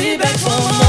be back for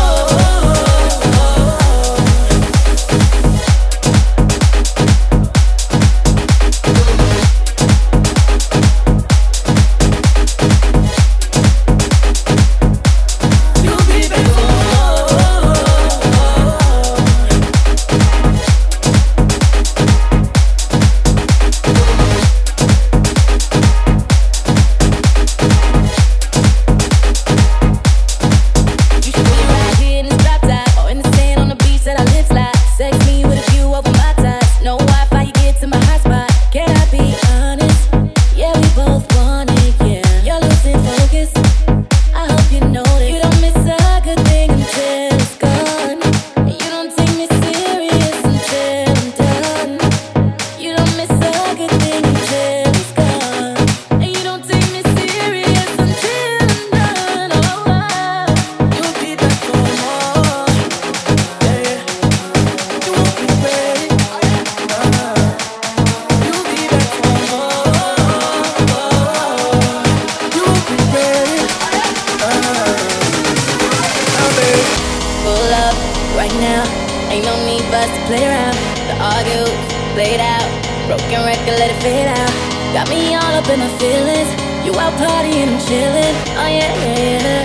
play around. The argues played out. Broken record, let it fade out. Got me all up in my feelings. You out partying, I'm chilling. Oh yeah, yeah, yeah.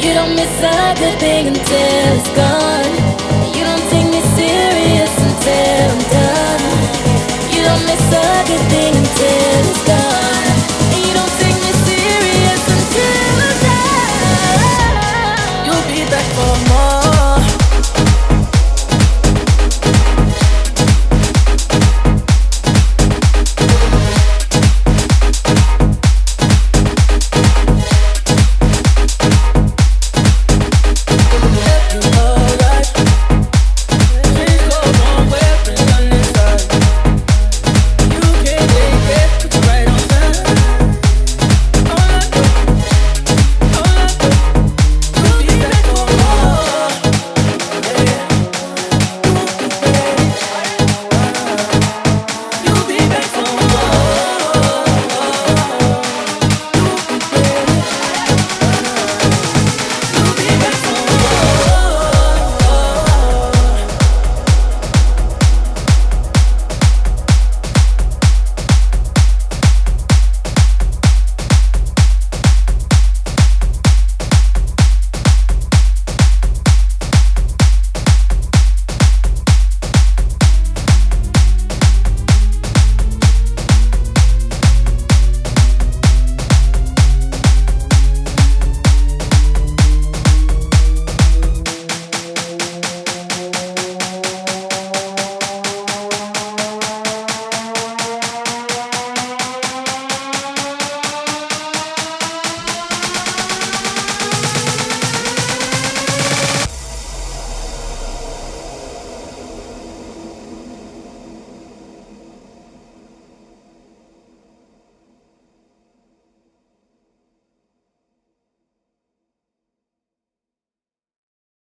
You don't miss a good thing until it's gone. You don't take me serious until I'm done. You don't miss a good thing until.